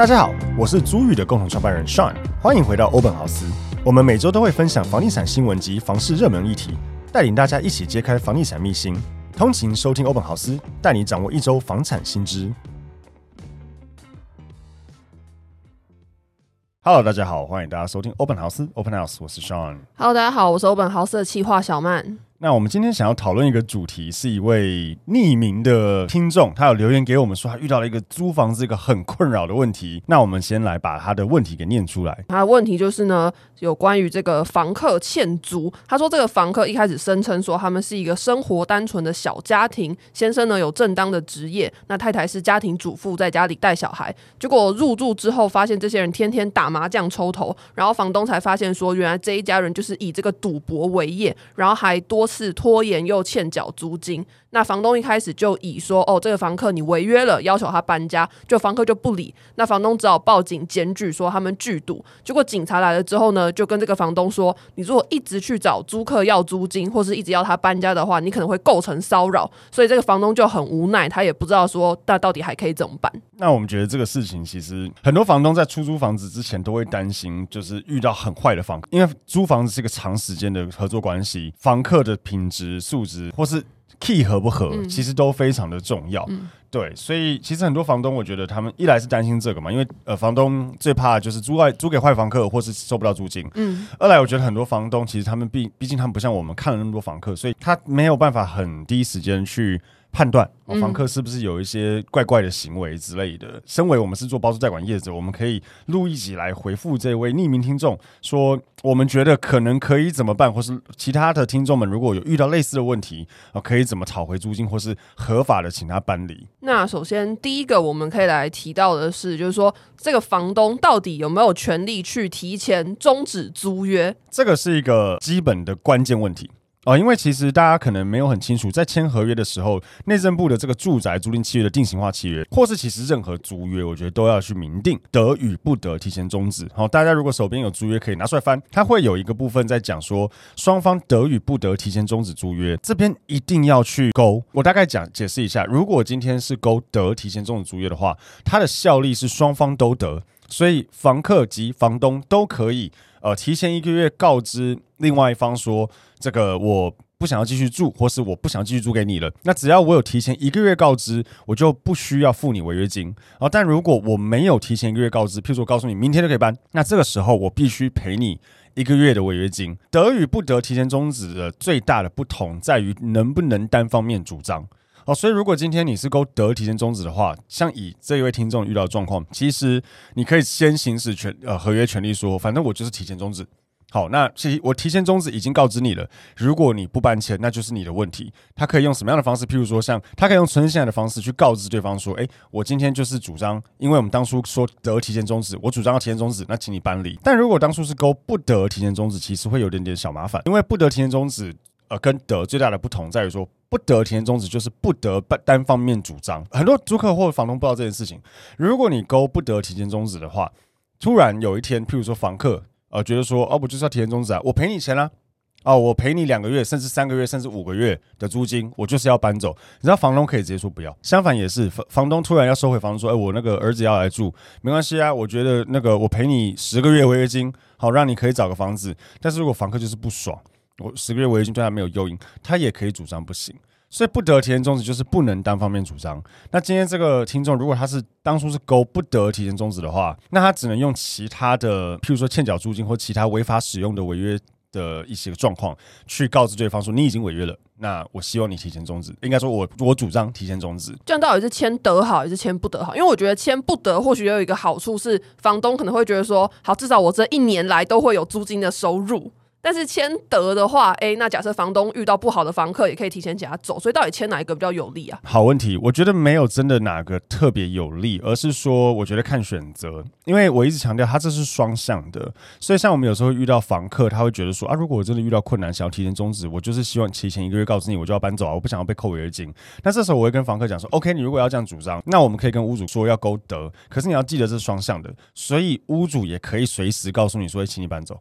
大家好，我是租寓的共同创办人 Sean，欢迎回到欧本豪斯。我们每周都会分享房地产新闻及房市热门议题，带领大家一起揭开房地产秘辛。通勤收听欧本豪斯，带你掌握一周房产新知。Hello，大家好，欢迎大家收听欧本豪斯 Open House，我是 Sean。Hello，大家好，我是欧本豪斯的企划小曼。那我们今天想要讨论一个主题，是一位匿名的听众，他有留言给我们说，他遇到了一个租房子一个很困扰的问题。那我们先来把他的问题给念出来。他的问题就是呢，有关于这个房客欠租。他说，这个房客一开始声称说，他们是一个生活单纯的小家庭，先生呢有正当的职业，那太太是家庭主妇，在家里带小孩。结果入住之后，发现这些人天天打麻将抽头，然后房东才发现说，原来这一家人就是以这个赌博为业，然后还多。是拖延又欠缴租金。那房东一开始就以说哦，这个房客你违约了，要求他搬家，就房客就不理，那房东只好报警检举说他们聚赌。结果警察来了之后呢，就跟这个房东说，你如果一直去找租客要租金，或是一直要他搬家的话，你可能会构成骚扰。所以这个房东就很无奈，他也不知道说那到底还可以怎么办。那我们觉得这个事情其实很多房东在出租房子之前都会担心，就是遇到很坏的房客，因为租房子是一个长时间的合作关系，房客的品质素质或是。key 合不合，其实都非常的重要。嗯、对，所以其实很多房东，我觉得他们一来是担心这个嘛，因为呃，房东最怕就是租外租给坏房客，或是收不到租金。嗯。二来，我觉得很多房东其实他们毕毕竟他们不像我们看了那么多房客，所以他没有办法很第一时间去。判断房客是不是有一些怪怪的行为之类的。嗯、身为我们是做包租代管业者，我们可以录一集来回复这位匿名听众，说我们觉得可能可以怎么办，或是其他的听众们如果有遇到类似的问题啊，可以怎么讨回租金，或是合法的请他搬离。那首先第一个我们可以来提到的是，就是说这个房东到底有没有权利去提前终止租约？这个是一个基本的关键问题。哦，因为其实大家可能没有很清楚，在签合约的时候，内政部的这个住宅租赁契约的定型化契约，或是其实任何租约，我觉得都要去明定得与不得提前终止。好，大家如果手边有租约，可以拿出来翻，它会有一个部分在讲说，双方得与不得提前终止租约，这边一定要去勾。我大概讲解释一下，如果今天是勾得提前终止租约的话，它的效力是双方都得，所以房客及房东都可以。呃，提前一个月告知另外一方说，这个我不想要继续住，或是我不想继续租给你了。那只要我有提前一个月告知，我就不需要付你违约金。啊，但如果我没有提前一个月告知，譬如说我告诉你明天就可以搬，那这个时候我必须赔你一个月的违约金。得与不得提前终止的最大的不同在于能不能单方面主张。哦，所以如果今天你是勾得提前终止的话，像以这一位听众遇到的状况，其实你可以先行使权呃合约权利说，反正我就是提前终止。好，那其实我提前终止已经告知你了，如果你不搬迁，那就是你的问题。他可以用什么样的方式？譬如说，像他可以用存证信函的方式去告知对方说，诶，我今天就是主张，因为我们当初说得提前终止，我主张要提前终止，那请你搬离。但如果当初是勾不得提前终止，其实会有点点小麻烦，因为不得提前终止。呃，跟得最大的不同在于说，不得提前终止就是不得单方面主张。很多租客或房东不知道这件事情。如果你勾不得提前终止的话，突然有一天，譬如说房客呃觉得说，哦，我就是要提前终止啊，我赔你钱啦，啊，哦，我赔你两个月，甚至三个月，甚至五个月的租金，我就是要搬走。你知道房东可以直接说不要。相反也是，房房东突然要收回房子，说，哎，我那个儿子要来住，没关系啊，我觉得那个我赔你十个月违约金，好让你可以找个房子。但是如果房客就是不爽。我十个月违约金对他没有诱因，他也可以主张不行，所以不得提前终止就是不能单方面主张。那今天这个听众如果他是当初是勾不得提前终止的话，那他只能用其他的，譬如说欠缴租金或其他违法使用的违约的一些状况去告知对方说，你已经违约了，那我希望你提前终止。应该说我我主张提前终止。这样到底是签得好还是签不得好？因为我觉得签不得或许也有一个好处是，房东可能会觉得说，好，至少我这一年来都会有租金的收入。但是签得的话，哎，那假设房东遇到不好的房客，也可以提前请他走。所以到底签哪一个比较有利啊？好问题，我觉得没有真的哪个特别有利，而是说我觉得看选择。因为我一直强调，它这是双向的。所以像我们有时候遇到房客，他会觉得说啊，如果我真的遇到困难，想要提前终止，我就是希望提前一个月告知你，我就要搬走啊，我不想要被扣违约金。那这时候我会跟房客讲说，OK，你如果要这样主张，那我们可以跟屋主说要勾得，可是你要记得这是双向的，所以屋主也可以随时告诉你说，请你搬走。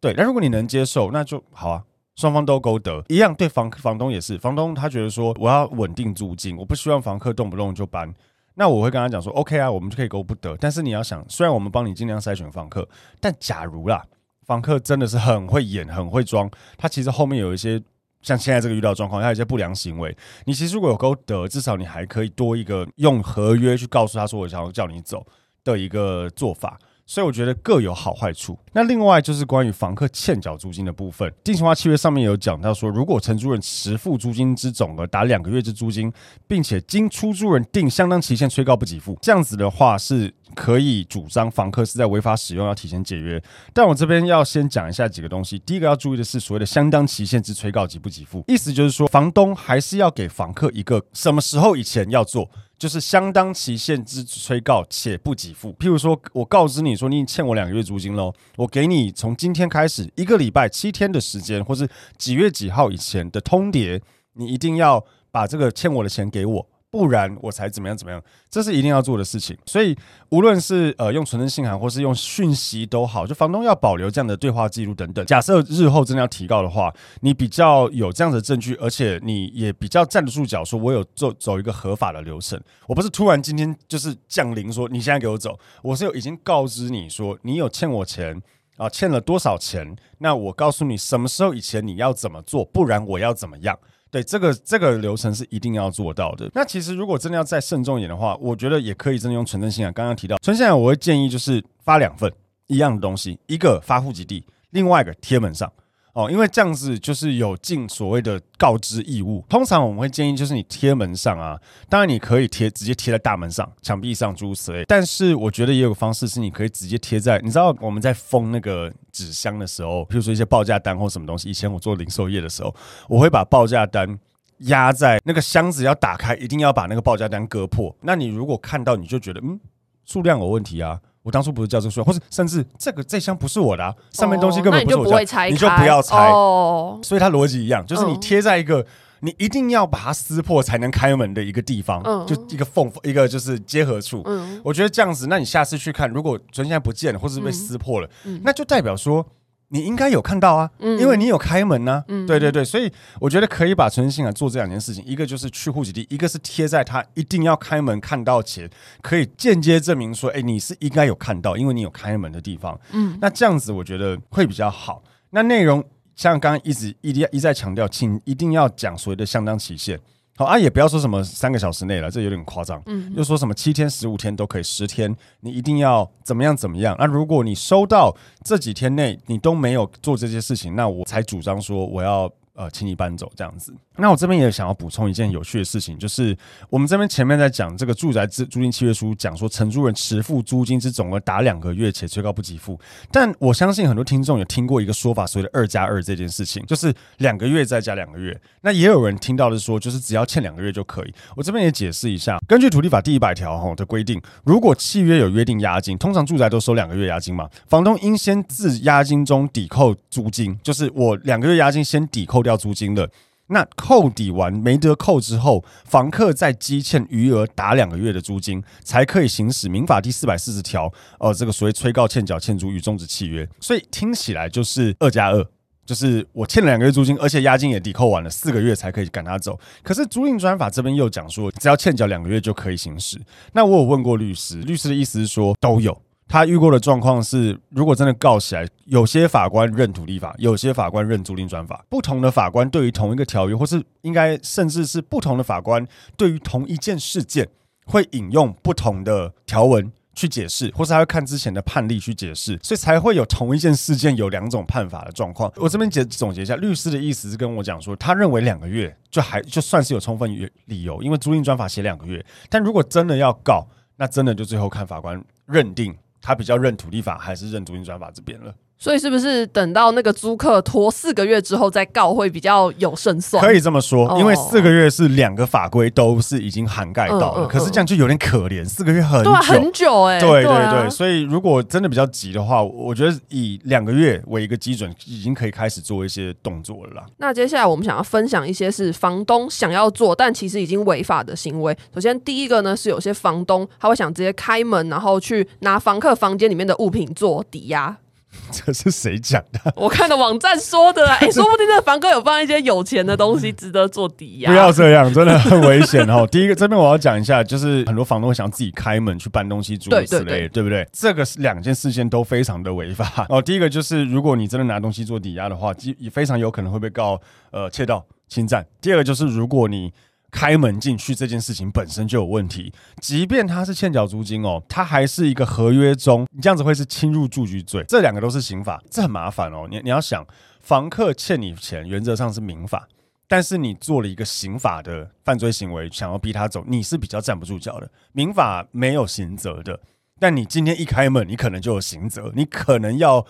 对，那如果你能接受，那就好啊，双方都勾得一样。对房房东也是，房东他觉得说我要稳定租金，我不希望房客动不动就搬。那我会跟他讲说，OK 啊，我们就可以勾不得。但是你要想，虽然我们帮你尽量筛选房客，但假如啦，房客真的是很会演、很会装，他其实后面有一些像现在这个遇到状况，他有一些不良行为，你其实如果有勾得，至少你还可以多一个用合约去告诉他说，我想要叫你走的一个做法。所以我觉得各有好坏处。那另外就是关于房客欠缴租金的部分，定型化契约上面有讲到说，如果承租人迟付租金之总额达两个月之租金，并且经出租人定相当期限催告不给付，这样子的话是可以主张房客是在违法使用，要提前解约。但我这边要先讲一下几个东西。第一个要注意的是所谓的相当期限之催告及不给付，意思就是说，房东还是要给房客一个什么时候以前要做。就是相当期限之催告且不给付。譬如说，我告知你说你欠我两个月租金喽，我给你从今天开始一个礼拜七天的时间，或是几月几号以前的通牒，你一定要把这个欠我的钱给我。不然我才怎么样怎么样，这是一定要做的事情。所以无论是呃用存证信函或是用讯息都好，就房东要保留这样的对话记录等等。假设日后真的要提告的话，你比较有这样的证据，而且你也比较站得住脚，说我有走走一个合法的流程。我不是突然今天就是降临说你现在给我走，我是有已经告知你说你有欠我钱啊，欠了多少钱？那我告诉你什么时候以前你要怎么做，不然我要怎么样。对，这个这个流程是一定要做到的。那其实如果真的要再慎重一点的话，我觉得也可以真的用存证信啊。刚刚提到存信仰，我会建议就是发两份一样的东西，一个发户籍地，另外一个贴门上。哦，因为这样子就是有尽所谓的告知义务。通常我们会建议就是你贴门上啊，当然你可以贴直接贴在大门上、墙壁上诸如此类。但是我觉得也有个方式是你可以直接贴在，你知道我们在封那个纸箱的时候，比如说一些报价单或什么东西。以前我做零售业的时候，我会把报价单压在那个箱子，要打开一定要把那个报价单割破。那你如果看到你就觉得嗯，数量有问题啊。我当初不是叫这个数，或是甚至这个这箱不是我的，啊，上面东西根本不是我的，哦，你就不要拆。哦，所以它逻辑一样，就是你贴在一个，嗯、你一定要把它撕破才能开门的一个地方，嗯、就一个缝，一个就是结合处。嗯，我觉得这样子，那你下次去看，如果存现在不见了，或是被撕破了，嗯、那就代表说。你应该有看到啊，因为你有开门呢、啊。嗯、对对对，所以我觉得可以把存证信函做这两件事情，一个就是去户籍地，一个是贴在他一定要开门看到前，可以间接证明说，哎，你是应该有看到，因为你有开门的地方。嗯，那这样子我觉得会比较好。那内容像刚刚一直一一再强调，请一定要讲所谓的相当期限。好啊，也不要说什么三个小时内了，这有点夸张。嗯，又说什么七天、十五天都可以，十天你一定要怎么样怎么样。那如果你收到这几天内你都没有做这些事情，那我才主张说我要。呃，请你搬走这样子。那我这边也想要补充一件有趣的事情，就是我们这边前面在讲这个住宅租租金契约书，讲说承租人迟付租金之总额达两个月且催告不给付。但我相信很多听众有听过一个说法，所谓的二加二这件事情，就是两个月再加两个月。那也有人听到的说，就是只要欠两个月就可以。我这边也解释一下，根据土地法第一百条哈的规定，如果契约有约定押金，通常住宅都收两个月押金嘛，房东应先自押金中抵扣租金，就是我两个月押金先抵扣。要租金的，那扣抵完没得扣之后，房客再积欠余额打两个月的租金，才可以行使民法第四百四十条，呃，这个所谓催告欠缴欠租与终止契约。所以听起来就是二加二，就是我欠了两个月租金，而且押金也抵扣完了，四个月才可以赶他走。可是租赁专法这边又讲说，只要欠缴两个月就可以行使。那我有问过律师，律师的意思是说都有。他遇过的状况是，如果真的告起来，有些法官认土地法，有些法官认租赁专法。不同的法官对于同一个条约，或是应该甚至是不同的法官对于同一件事件，会引用不同的条文去解释，或是他会看之前的判例去解释，所以才会有同一件事件有两种判法的状况。我这边解总结一下，律师的意思是跟我讲说，他认为两个月就还就算是有充分理由，因为租赁专法写两个月，但如果真的要告，那真的就最后看法官认定。他比较认土地法还是认租赁专法这边了？所以是不是等到那个租客拖四个月之后再告会比较有胜算？可以这么说，因为四个月是两个法规都是已经涵盖到了，哦、可是这样就有点可怜，四个月很久，对、啊，很久哎、欸，对对对，所以如果真的比较急的话，我觉得以两个月为一个基准，已经可以开始做一些动作了啦。那接下来我们想要分享一些是房东想要做但其实已经违法的行为。首先第一个呢是有些房东他会想直接开门，然后去拿房客房间里面的物品做抵押。这是谁讲的？我看的网站说的，哎、欸，说不定这个房哥有放一些有钱的东西，值得做抵押。不要这样，真的很危险哦。第一个，这边我要讲一下，就是很多房东想自己开门去搬东西，诸如此类，对，对，不对？这个是两件事情都非常的违法哦。第一个就是，如果你真的拿东西做抵押的话，也非常有可能会被告呃窃盗、侵占。第二个就是，如果你开门进去这件事情本身就有问题，即便他是欠缴租金哦，他还是一个合约中，你这样子会是侵入住居罪，这两个都是刑法，这很麻烦哦。你你要想，房客欠你钱，原则上是民法，但是你做了一个刑法的犯罪行为，想要逼他走，你是比较站不住脚的。民法没有刑责的，但你今天一开门，你可能就有刑责，你可能要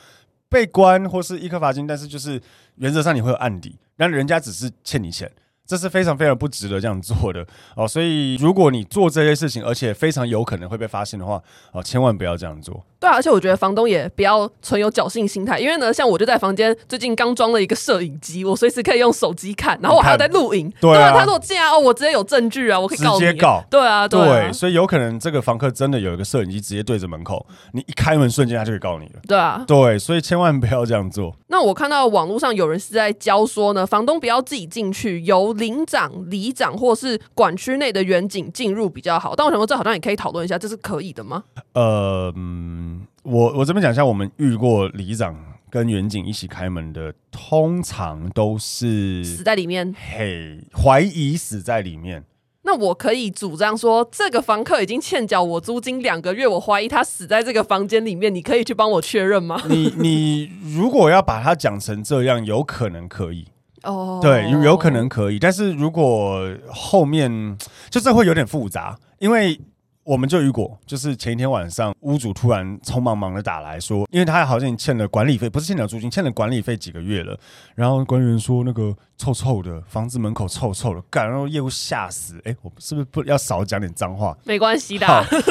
被关或是一颗罚金，但是就是原则上你会有案底，但人家只是欠你钱。这是非常非常不值得这样做的哦，所以如果你做这些事情，而且非常有可能会被发现的话，哦，千万不要这样做。对啊，而且我觉得房东也不要存有侥幸心态，因为呢，像我就在房间最近刚装了一个摄影机，我随时可以用手机看，然后我还要在录影。对啊，他说这样哦，我直接有证据啊，我可以告你。直接告。对啊，对啊，对，所以有可能这个房客真的有一个摄影机直接对着门口，你一开门瞬间他就可以告你了。对啊，对，所以千万不要这样做。那我看到网络上有人是在教说呢，房东不要自己进去，由邻长。里长或是管区内的远景进入比较好，但我想说，这好像也可以讨论一下，这是可以的吗？呃，嗯，我我这边讲一下，我们遇过里长跟远景一起开门的，通常都是死在里面，嘿，怀疑死在里面。那我可以主张说，这个房客已经欠缴我租金两个月，我怀疑他死在这个房间里面，你可以去帮我确认吗？你你如果要把它讲成这样，有可能可以。哦，对，有有可能可以，但是如果后面就是会有点复杂，因为。我们就遇过，就是前一天晚上，屋主突然匆忙忙的打来说，因为他好像欠了管理费，不是欠了租金，欠了管理费几个月了。然后管理员说那个臭臭的，房子门口臭臭的，干，然后业务吓死。哎，我是不是不要少讲点脏话？没关系的，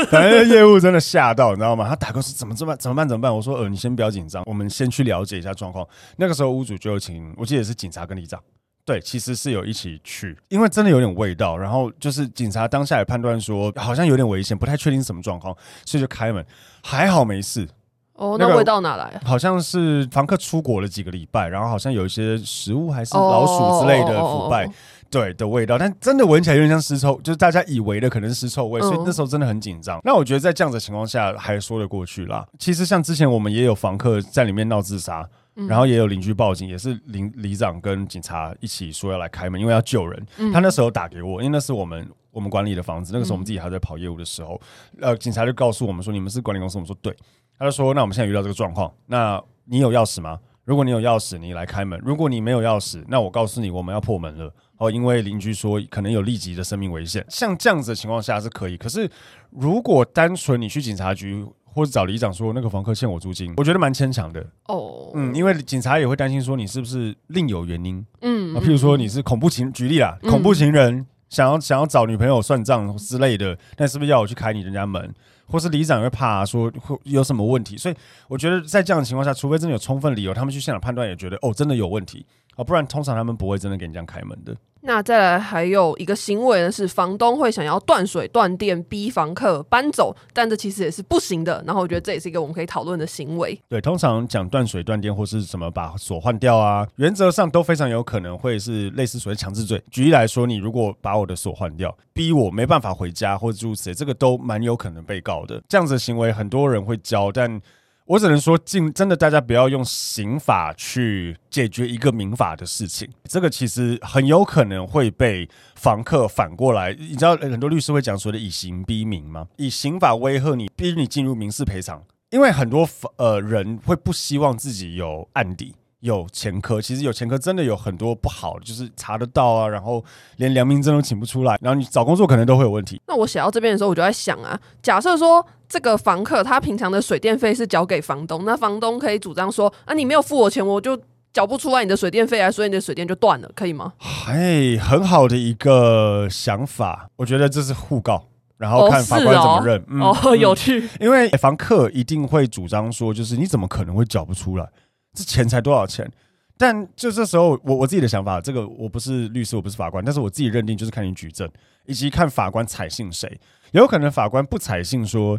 反正业务真的吓到，你知道吗？他打过去怎么这么怎么办？怎么办？我说呃，你先不要紧张，我们先去了解一下状况。那个时候屋主就请，我记得是警察跟里长。对，其实是有一起去，因为真的有点味道。然后就是警察当下也判断说，好像有点危险，不太确定是什么状况，所以就开门，还好没事。哦，那味道哪来？好像是房客出国了几个礼拜，然后好像有一些食物还是老鼠之类的腐败，对的味道。但真的闻起来有点像尸臭，就是大家以为的可能是尸臭味，所以那时候真的很紧张。那我觉得在这样的情况下还说得过去啦。其实像之前我们也有房客在里面闹自杀。然后也有邻居报警，也是邻里长跟警察一起说要来开门，因为要救人。他那时候打给我，因为那是我们我们管理的房子，那个时候我们自己还在跑业务的时候，呃，警察就告诉我们说，你们是管理公司，我们说对。他就说，那我们现在遇到这个状况，那你有钥匙吗？如果你有钥匙，你来开门；如果你没有钥匙，那我告诉你，我们要破门了哦，因为邻居说可能有立即的生命危险。像这样子的情况下是可以，可是如果单纯你去警察局。或者找里长说那个房客欠我租金，我觉得蛮牵强的哦。嗯，因为警察也会担心说你是不是另有原因。嗯，啊，譬如说你是恐怖情，举例啦，恐怖情人想要想要找女朋友算账之类的，那是不是要我去开你人家门？或是里长会怕说会有什么问题？所以我觉得在这样的情况下，除非真的有充分理由，他们去现场判断也觉得哦真的有问题啊，不然通常他们不会真的给你这样开门的。那再来还有一个行为呢，是房东会想要断水断电逼房客搬走，但这其实也是不行的。然后我觉得这也是一个我们可以讨论的行为。对，通常讲断水断电或是什么把锁换掉啊，原则上都非常有可能会是类似所谓强制罪。举例来说，你如果把我的锁换掉，逼我没办法回家或者诸如此类，这个都蛮有可能被告的。这样子的行为很多人会教，但。我只能说，尽真的，大家不要用刑法去解决一个民法的事情。这个其实很有可能会被房客反过来，你知道，很多律师会讲说的以刑逼民吗？以刑法威吓你，逼你进入民事赔偿。因为很多呃人会不希望自己有案底。有前科，其实有前科真的有很多不好，就是查得到啊，然后连良民证都请不出来，然后你找工作可能都会有问题。那我写到这边的时候，我就在想啊，假设说这个房客他平常的水电费是交给房东，那房东可以主张说啊，你没有付我钱，我就缴不出来你的水电费啊，所以你的水电就断了，可以吗？哎，很好的一个想法，我觉得这是互告，然后看法官怎么认。哦，哦嗯、有趣，因为房客一定会主张说，就是你怎么可能会缴不出来？这钱才多少钱？但就这时候，我我自己的想法，这个我不是律师，我不是法官，但是我自己认定就是看你举证，以及看法官采信谁。有可能法官不采信说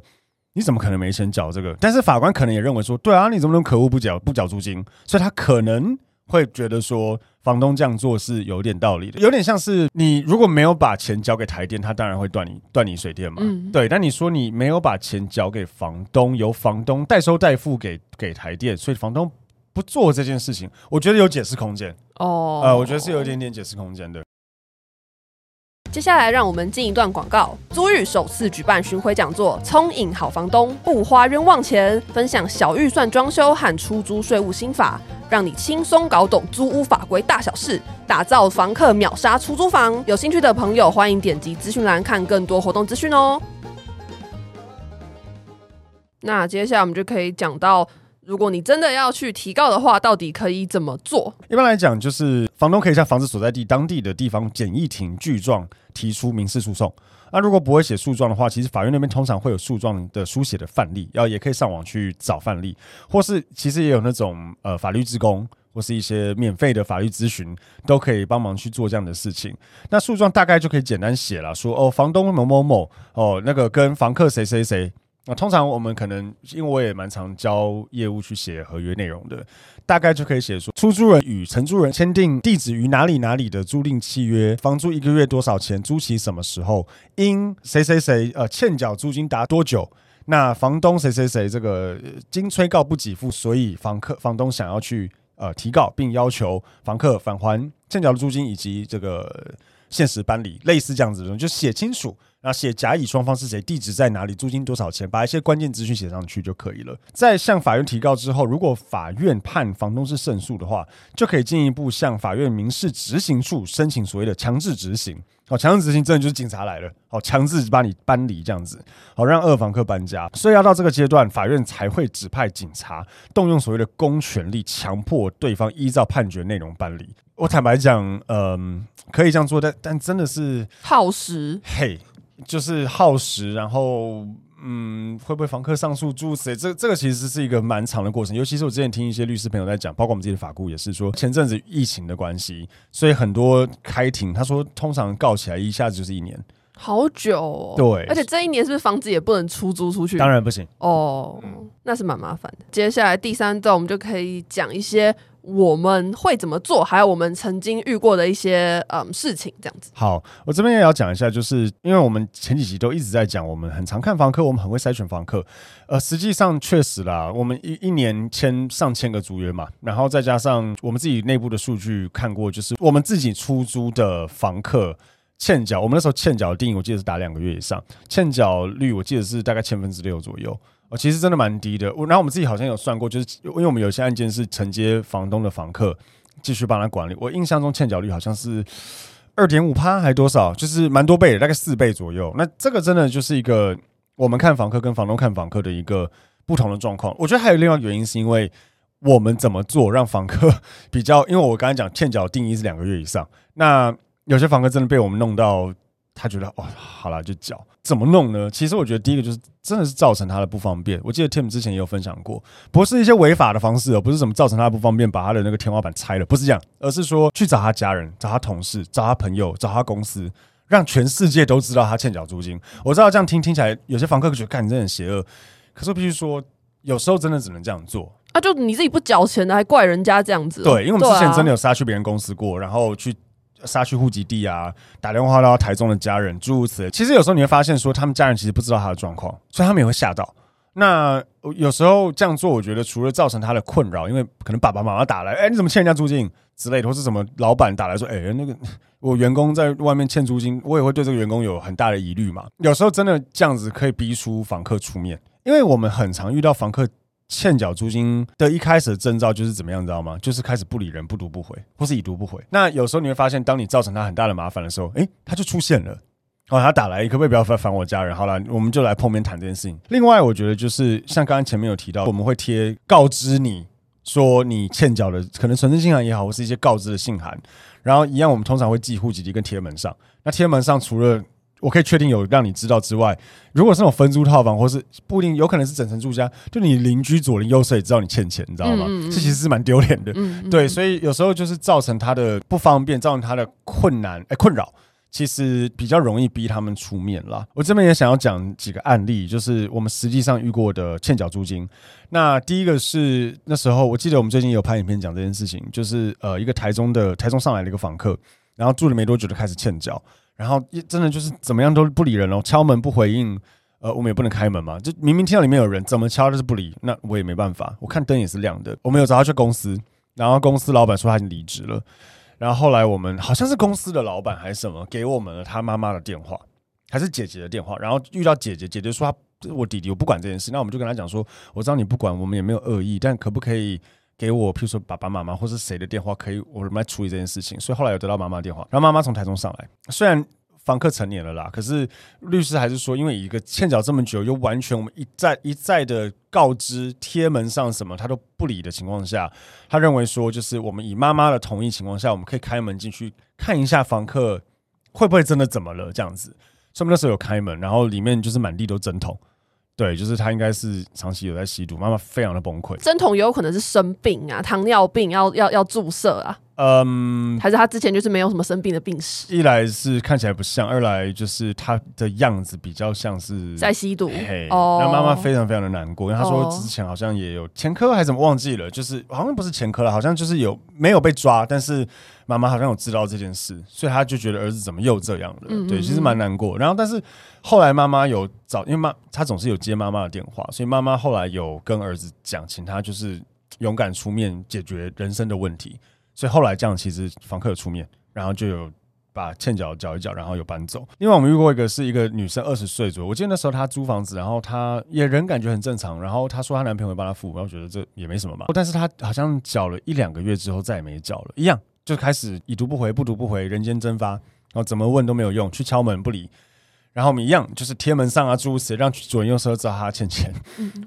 你怎么可能没钱缴这个？但是法官可能也认为说，对啊，你怎么能可恶不缴不缴租金？所以他可能会觉得说，房东这样做是有点道理的，有点像是你如果没有把钱交给台电，他当然会断你断你水电嘛。嗯，对。但你说你没有把钱交给房东，由房东代收代付给给台电，所以房东不做这件事情，我觉得有解释空间。哦，呃，我觉得是有一点点解释空间的。接下来，让我们进一段广告。租寓首次举办巡回讲座，聪颖好房东，不花冤枉钱，分享小预算装修和出租税务新法，让你轻松搞懂租屋法规大小事，打造房客秒杀出租房。有兴趣的朋友，欢迎点击资讯栏看更多活动资讯哦。那接下来我们就可以讲到。如果你真的要去提告的话，到底可以怎么做？一般来讲，就是房东可以向房子所在地当地的地方简易庭具状提出民事诉讼。那如果不会写诉状的话，其实法院那边通常会有诉状的书写的范例，然后也可以上网去找范例，或是其实也有那种呃法律职工或是一些免费的法律咨询，都可以帮忙去做这样的事情。那诉状大概就可以简单写了，说哦，房东某某某哦，那个跟房客谁谁谁。那通常我们可能，因为我也蛮常教业务去写合约内容的，大概就可以写说，出租人与承租人签订地址于哪里哪里的租赁契约，房租一个月多少钱，租期什么时候，因谁谁谁呃欠缴租金达多久，那房东谁谁谁这个经催告不给付，所以房客房东想要去呃提告，并要求房客返还欠缴的租金以及这个限时搬离，类似这样子的，就写清楚。那写甲乙双方是谁，地址在哪里，租金多少钱，把一些关键资讯写上去就可以了。在向法院提告之后，如果法院判房东是胜诉的话，就可以进一步向法院民事执行处申请所谓的强制执行。好，强制执行真的就是警察来了，好，强制把你搬离这样子，好，让二房客搬家。所以要到这个阶段，法院才会指派警察动用所谓的公权力，强迫对方依照判决内容搬离。我坦白讲，嗯，可以这样做，但但真的是耗时。嘿。就是耗时，然后嗯，会不会房客上诉诸如此类？这这个其实是一个蛮长的过程。尤其是我之前听一些律师朋友在讲，包括我们自己的法顾也是说，前阵子疫情的关系，所以很多开庭，他说通常告起来一下子就是一年，好久哦。对，而且这一年是不是房子也不能出租出去？当然不行哦，那是蛮麻烦的。接下来第三段我们就可以讲一些。我们会怎么做？还有我们曾经遇过的一些嗯事情，这样子。好，我这边也要讲一下，就是因为我们前几集都一直在讲，我们很常看房客，我们很会筛选房客。呃，实际上确实啦，我们一一年签上千个租约嘛，然后再加上我们自己内部的数据看过，就是我们自己出租的房客欠缴，我们那时候欠缴的定义，我记得是打两个月以上，欠缴率我记得是大概千分之六左右。哦，其实真的蛮低的。然后我们自己好像有算过，就是因为我们有些案件是承接房东的房客继续帮他管理。我印象中欠缴率好像是二点五趴还多少，就是蛮多倍的，大概四倍左右。那这个真的就是一个我们看房客跟房东看房客的一个不同的状况。我觉得还有另外一个原因，是因为我们怎么做让房客比较，因为我刚才讲欠缴定义是两个月以上，那有些房客真的被我们弄到。他觉得哦，好了就缴，怎么弄呢？其实我觉得第一个就是真的是造成他的不方便。我记得 Tim 之前也有分享过，不是一些违法的方式哦，不是什么造成他的不方便，把他的那个天花板拆了，不是这样，而是说去找他家人、找他同事、找他朋友、找他公司，让全世界都知道他欠缴租金。我知道这样听听起来，有些房客觉得看你真的很邪恶，可是我必须说，有时候真的只能这样做。啊，就你自己不缴钱的，还怪人家这样子哦？对，因为我们之前真的有杀去别人公司过，然后去。杀去户籍地啊，打电话到台中的家人，诸如此类。其实有时候你会发现，说他们家人其实不知道他的状况，所以他们也会吓到。那有时候这样做，我觉得除了造成他的困扰，因为可能爸爸妈妈打来，哎，你怎么欠人家租金之类的，或是什么老板打来说，哎，那个我员工在外面欠租金，我也会对这个员工有很大的疑虑嘛。有时候真的这样子可以逼出房客出面，因为我们很常遇到房客。欠缴租金的一开始的征兆就是怎么样，你知道吗？就是开始不理人、不读不回，或是已读不回。那有时候你会发现，当你造成他很大的麻烦的时候，诶，他就出现了。哦，他打来，可不可以不要烦烦我家人？好了，我们就来碰面谈这件事情。另外，我觉得就是像刚刚前面有提到，我们会贴告知你说你欠缴的可能存证信函也好，或是一些告知的信函。然后一样，我们通常会寄户籍地跟贴门上。那贴门上除了我可以确定有让你知道之外，如果是那种分租套房，或是不一定有可能是整层住家，就你邻居左邻右舍也知道你欠钱，你知道吗？这、其实是蛮丢脸的。对，所以有时候就是造成他的不方便，造成他的困难，哎、欸，困扰，其实比较容易逼他们出面啦。我这边也想要讲几个案例，就是我们实际上遇过的欠缴租金。那第一个是那时候，我记得我们最近有拍影片讲这件事情，就是呃，一个台中的台中上来的一个访客，然后住了没多久就开始欠缴，然后真的就是怎么样都不理人哦，敲门不回应，呃，我们也不能开门嘛，就明明听到里面有人，怎么敲都是不理，那我也没办法，我看灯也是亮的，我们有找他去公司，然后公司老板说他已经离职了。然后后来我们好像是公司的老板还是什么，给我们了他妈妈的电话，还是姐姐的电话。然后遇到姐姐，姐姐说他我弟弟，我不管这件事。那我们就跟他讲说，我知道你不管，我们也没有恶意，但可不可以给我，譬如说爸爸妈妈或是谁的电话，可以我们来处理这件事情。所以后来有得到妈妈电话，然后妈妈从台中上来，虽然。房客成年了啦，可是律师还是说，因为一个欠缴这么久，又完全我们一再一再的告知贴门上什么他都不理的情况下，他认为说，就是我们以妈妈的同意情况下，我们可以开门进去看一下房客会不会真的怎么了这样子。所以我们那时候有开门，然后里面就是满地都针筒，对，就是他应该是长期有在吸毒，妈妈非常的崩溃。针筒也有可能是生病啊，糖尿病要要要注射啊。嗯，还是他之前就是没有什么生病的病史。一来是看起来不像，二来就是他的样子比较像是在吸毒。嘿，哦，那妈妈非常非常的难过，因为他说之前好像也有前科还是怎么忘记了，就是好像不是前科了，好像就是有没有被抓，但是妈妈好像有知道这件事，所以他就觉得儿子怎么又这样了。嗯嗯嗯，对，其实蛮难过。然后但是后来妈妈有找，因为妈她总是有接妈妈的电话，所以妈妈后来有跟儿子讲，请他就是勇敢出面解决人生的问题。所以后来这样，其实房客有出面，然后就有把欠缴缴一缴，然后有搬走。另外我们遇过一个是一个女生，二十岁左右，我记得那时候她租房子，然后她也人感觉很正常，然后她说她男朋友会帮她付，然后觉得这也没什么嘛。但是她好像缴了一两个月之后再也没缴了，一样就开始已读不回，不读不回，人间蒸发，然后怎么问都没有用，去敲门不理，然后我们一样就是贴门上啊，诸如此类，让左邻右舍知道她欠钱。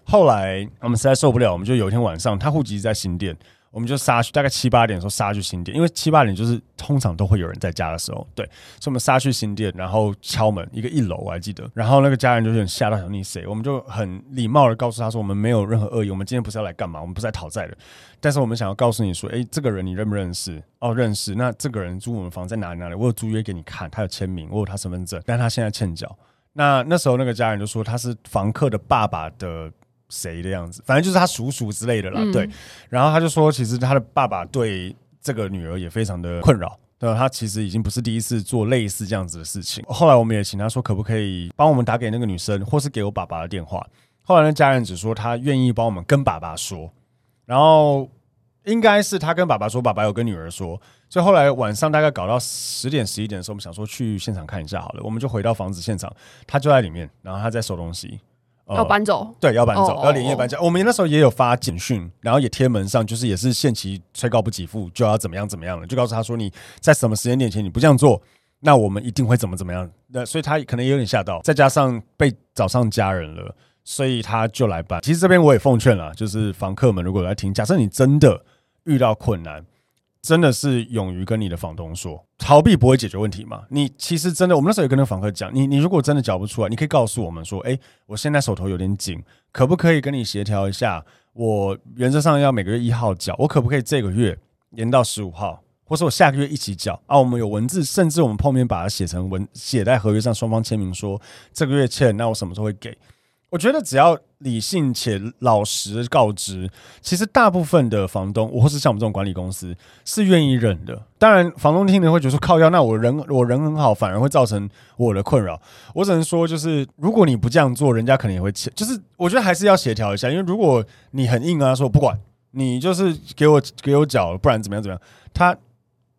后来我们实在受不了，我们就有一天晚上，她户籍在新店。我们就杀去，大概七八点的时候杀去新店，因为七八点就是通常都会有人在家的时候，对，所以我们杀去新店，然后敲门，一个一楼我还记得，然后那个家人就有点吓到，想你谁？我们就很礼貌的告诉他说，我们没有任何恶意，我们今天不是要来干嘛，我们不是来讨债的，但是我们想要告诉你说，诶，这个人你认不认识？哦，认识。那这个人租我们房在哪里哪里？我有租约给你看，他有签名，我有他身份证，但他现在欠缴。那那时候那个家人就说他是房客的爸爸的。谁的样子，反正就是他叔叔之类的啦。嗯、对，然后他就说，其实他的爸爸对这个女儿也非常的困扰。对，他其实已经不是第一次做类似这样子的事情。后来我们也请他说，可不可以帮我们打给那个女生，或是给我爸爸的电话。后来那家人只说他愿意帮我们跟爸爸说，然后应该是他跟爸爸说，爸爸有跟女儿说。所以后来晚上大概搞到十点十一点的时候，我们想说去现场看一下好了，我们就回到房子现场，他就在里面，然后他在收东西。要搬走，呃、对，要搬走，要连夜搬家。我们那时候也有发简讯，然后也贴门上，就是也是限期催告不给付，就要怎么样怎么样了，就告诉他说，你在什么时间点前你不这样做，那我们一定会怎么怎么样。那所以他可能也有点吓到，再加上被找上家人了，所以他就来搬。其实这边我也奉劝了，就是房客们如果来听，假设你真的遇到困难。真的是勇于跟你的房东说，逃避不会解决问题吗？你其实真的，我们那时候有跟那个房客讲，你你如果真的缴不出来，你可以告诉我们说，诶，我现在手头有点紧，可不可以跟你协调一下？我原则上要每个月一号缴，我可不可以这个月延到十五号，或是我下个月一起缴？啊，我们有文字，甚至我们后面把它写成文，写在合约上，双方签名说这个月欠，那我什么时候会给？我觉得只要理性且老实告知，其实大部分的房东，或是像我们这种管理公司，是愿意忍的。当然，房东听了会觉得说靠腰，那我人我人很好，反而会造成我的困扰。我只能说，就是如果你不这样做，人家可能也会欠。就是我觉得还是要协调一下，因为如果你很硬啊，说我不管你，就是给我给我缴，不然怎么样怎么样，他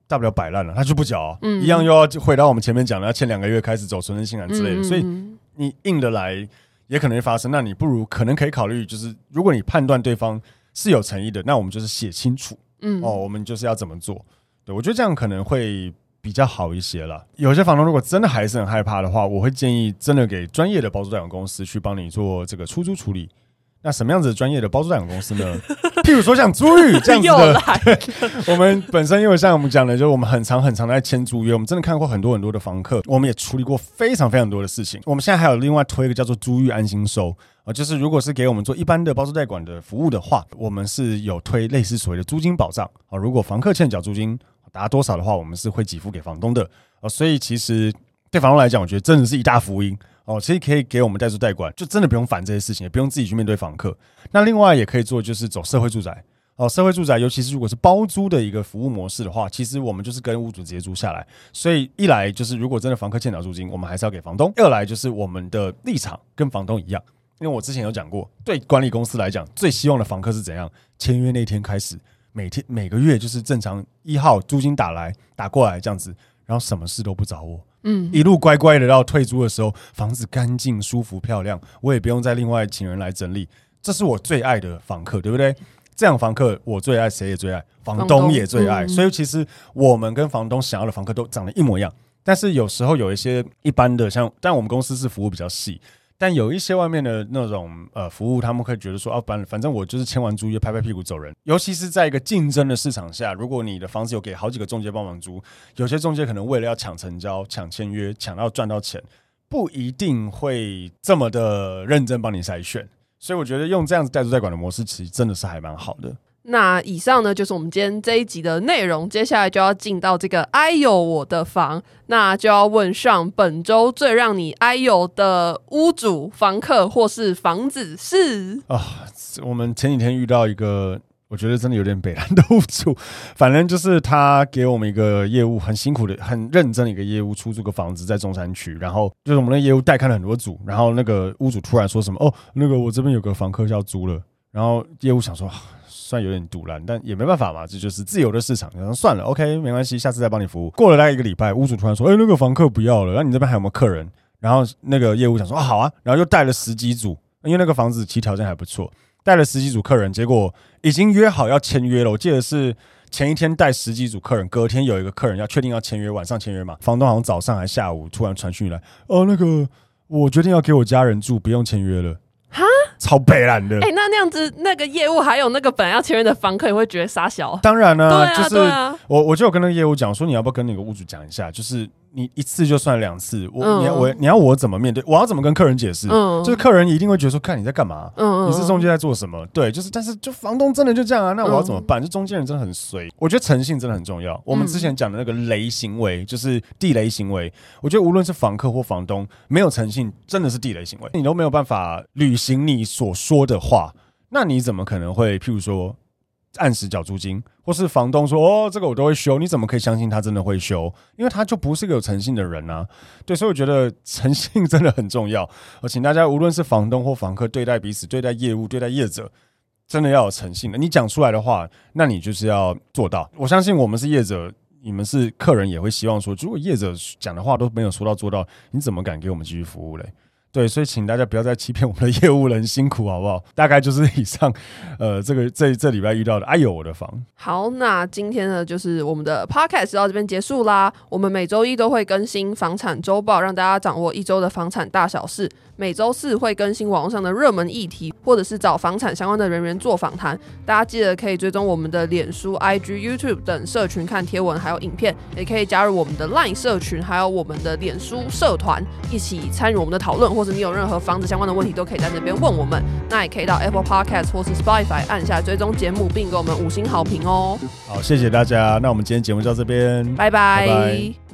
大不了摆烂了，他就不缴，嗯，一样又要回到我们前面讲的，要欠两个月开始走存身信函之类的。所以你硬的来。也可能会发生，那你不如可能可以考虑，就是如果你判断对方是有诚意的，那我们就是写清楚，嗯，哦，我们就是要怎么做。对，我觉得这样可能会比较好一些了。有些房东如果真的还是很害怕的话，我会建议真的给专业的包租代管公司去帮你做这个出租处理。那什么样子专业的包租代管公司呢？譬如说像租寓这样子的，我们本身因为像我们讲的，就是我们很长很长的在签租约，我们真的看过很多很多的房客，我们也处理过非常非常多的事情。我们现在还有另外推一个叫做租寓安心收啊，就是如果是给我们做一般的包租代管的服务的话，我们是有推类似所谓的租金保障啊。如果房客欠缴租金，达多少的话，我们是会给付给房东的啊。所以其实对房东来讲，我觉得真的是一大福音哦。其实可以给我们代租代管，就真的不用烦这些事情，也不用自己去面对房客。那另外也可以做，就是走社会住宅哦。社会住宅，尤其是如果是包租的一个服务模式的话，其实我们就是跟屋主直接租下来。所以一来就是如果真的房客欠缴租金，我们还是要给房东；二来就是我们的立场跟房东一样。因为我之前有讲过，对管理公司来讲，最希望的房客是怎样？签约那天开始，每天每个月就是正常一号租金打来打过来这样子，然后什么事都不找我，嗯，一路乖乖的到退租的时候，房子干净、舒服、漂亮，我也不用再另外请人来整理，这是我最爱的房客，对不对？这样房客我最爱，谁也最爱，房东也最爱，所以其实我们跟房东想要的房客都长得一模一样，但是有时候有一些一般的，像但我们公司是服务比较细。但有一些外面的那种呃服务，他们会觉得说，啊，反反正我就是签完租约，拍拍屁股走人。尤其是在一个竞争的市场下，如果你的房子有给好几个中介帮忙租，有些中介可能为了要抢成交、抢签约、抢到赚到钱，不一定会这么的认真帮你筛选。所以我觉得用这样子代租代管的模式，其实真的是还蛮好的。那以上呢，就是我们今天这一集的内容。接下来就要进到这个哎呦我的房，那就要问上本周最让你哎呦的屋主、房客或是房子是啊。我们前几天遇到一个，我觉得真的有点北烂的屋主。反正就是他给我们一个业务，很辛苦的、很认真的一个业务，出租个房子在中山区。然后就是我们的业务带看了很多组，然后那个屋主突然说什么：“哦，那个我这边有个房客要租了。”然后业务想说。算有点堵烂，但也没办法嘛，这就是自由的市场。然后算了，OK，没关系，下次再帮你服务。过了大概一个礼拜，屋主突然说：“哎、那个房客不要了，那你这边还有没有客人？”然后那个业务想说：“啊，好啊。”然后又带了十几组，因为那个房子其实条件还不错，带了十几组客人，结果已经约好要签约了。我记得是前一天带十几组客人，隔天有一个客人要确定要签约，晚上签约嘛。房东好像早上还下午突然传讯来：“哦，那个我决定要给我家人住，不用签约了。”哈。超北烂的，哎、欸，那那样子，那个业务还有那个本来要签约的房客也会觉得傻小。当然呢、啊，啊、就是我我就有跟那个业务讲说，你要不要跟那个屋主讲一下，就是。你一次就算两次，我、嗯、你要我你要我怎么面对？我要怎么跟客人解释？嗯、就是客人一定会觉得说，看你在干嘛？嗯、你是中介在做什么？对，就是，但是就房东真的就这样啊？那我要怎么办？嗯、就中间人真的很随。我觉得诚信真的很重要。我们之前讲的那个雷行为，就是地雷行为。我觉得无论是房客或房东，没有诚信真的是地雷行为。你都没有办法履行你所说的话，那你怎么可能会？譬如说。按时缴租金，或是房东说哦，这个我都会修，你怎么可以相信他真的会修？因为他就不是个有诚信的人啊。对，所以我觉得诚信真的很重要。我请大家，无论是房东或房客，对待彼此、对待业务、对待业者，真的要有诚信的。你讲出来的话，那你就是要做到。我相信我们是业者，你们是客人，也会希望说，如果业者讲的话都没有说到做到，你怎么敢给我们继续服务嘞？对，所以请大家不要再欺骗我们的业务人，辛苦好不好？大概就是以上，呃，这个这这礼拜遇到的，哎呦我的房。好，那今天呢，就是我们的 podcast 到这边结束啦。我们每周一都会更新房产周报，让大家掌握一周的房产大小事。每周四会更新网络上的热门议题，或者是找房产相关的人员做访谈。大家记得可以追踪我们的脸书、IG、YouTube 等社群看贴文，还有影片，也可以加入我们的 Line 社群，还有我们的脸书社团，一起参与我们的讨论。或者你有任何房子相关的问题，都可以在那边问我们。那也可以到 Apple Podcast 或是 Spotify 按下追踪节目，并给我们五星好评哦。好，谢谢大家。那我们今天节目就到这边，拜拜。拜拜。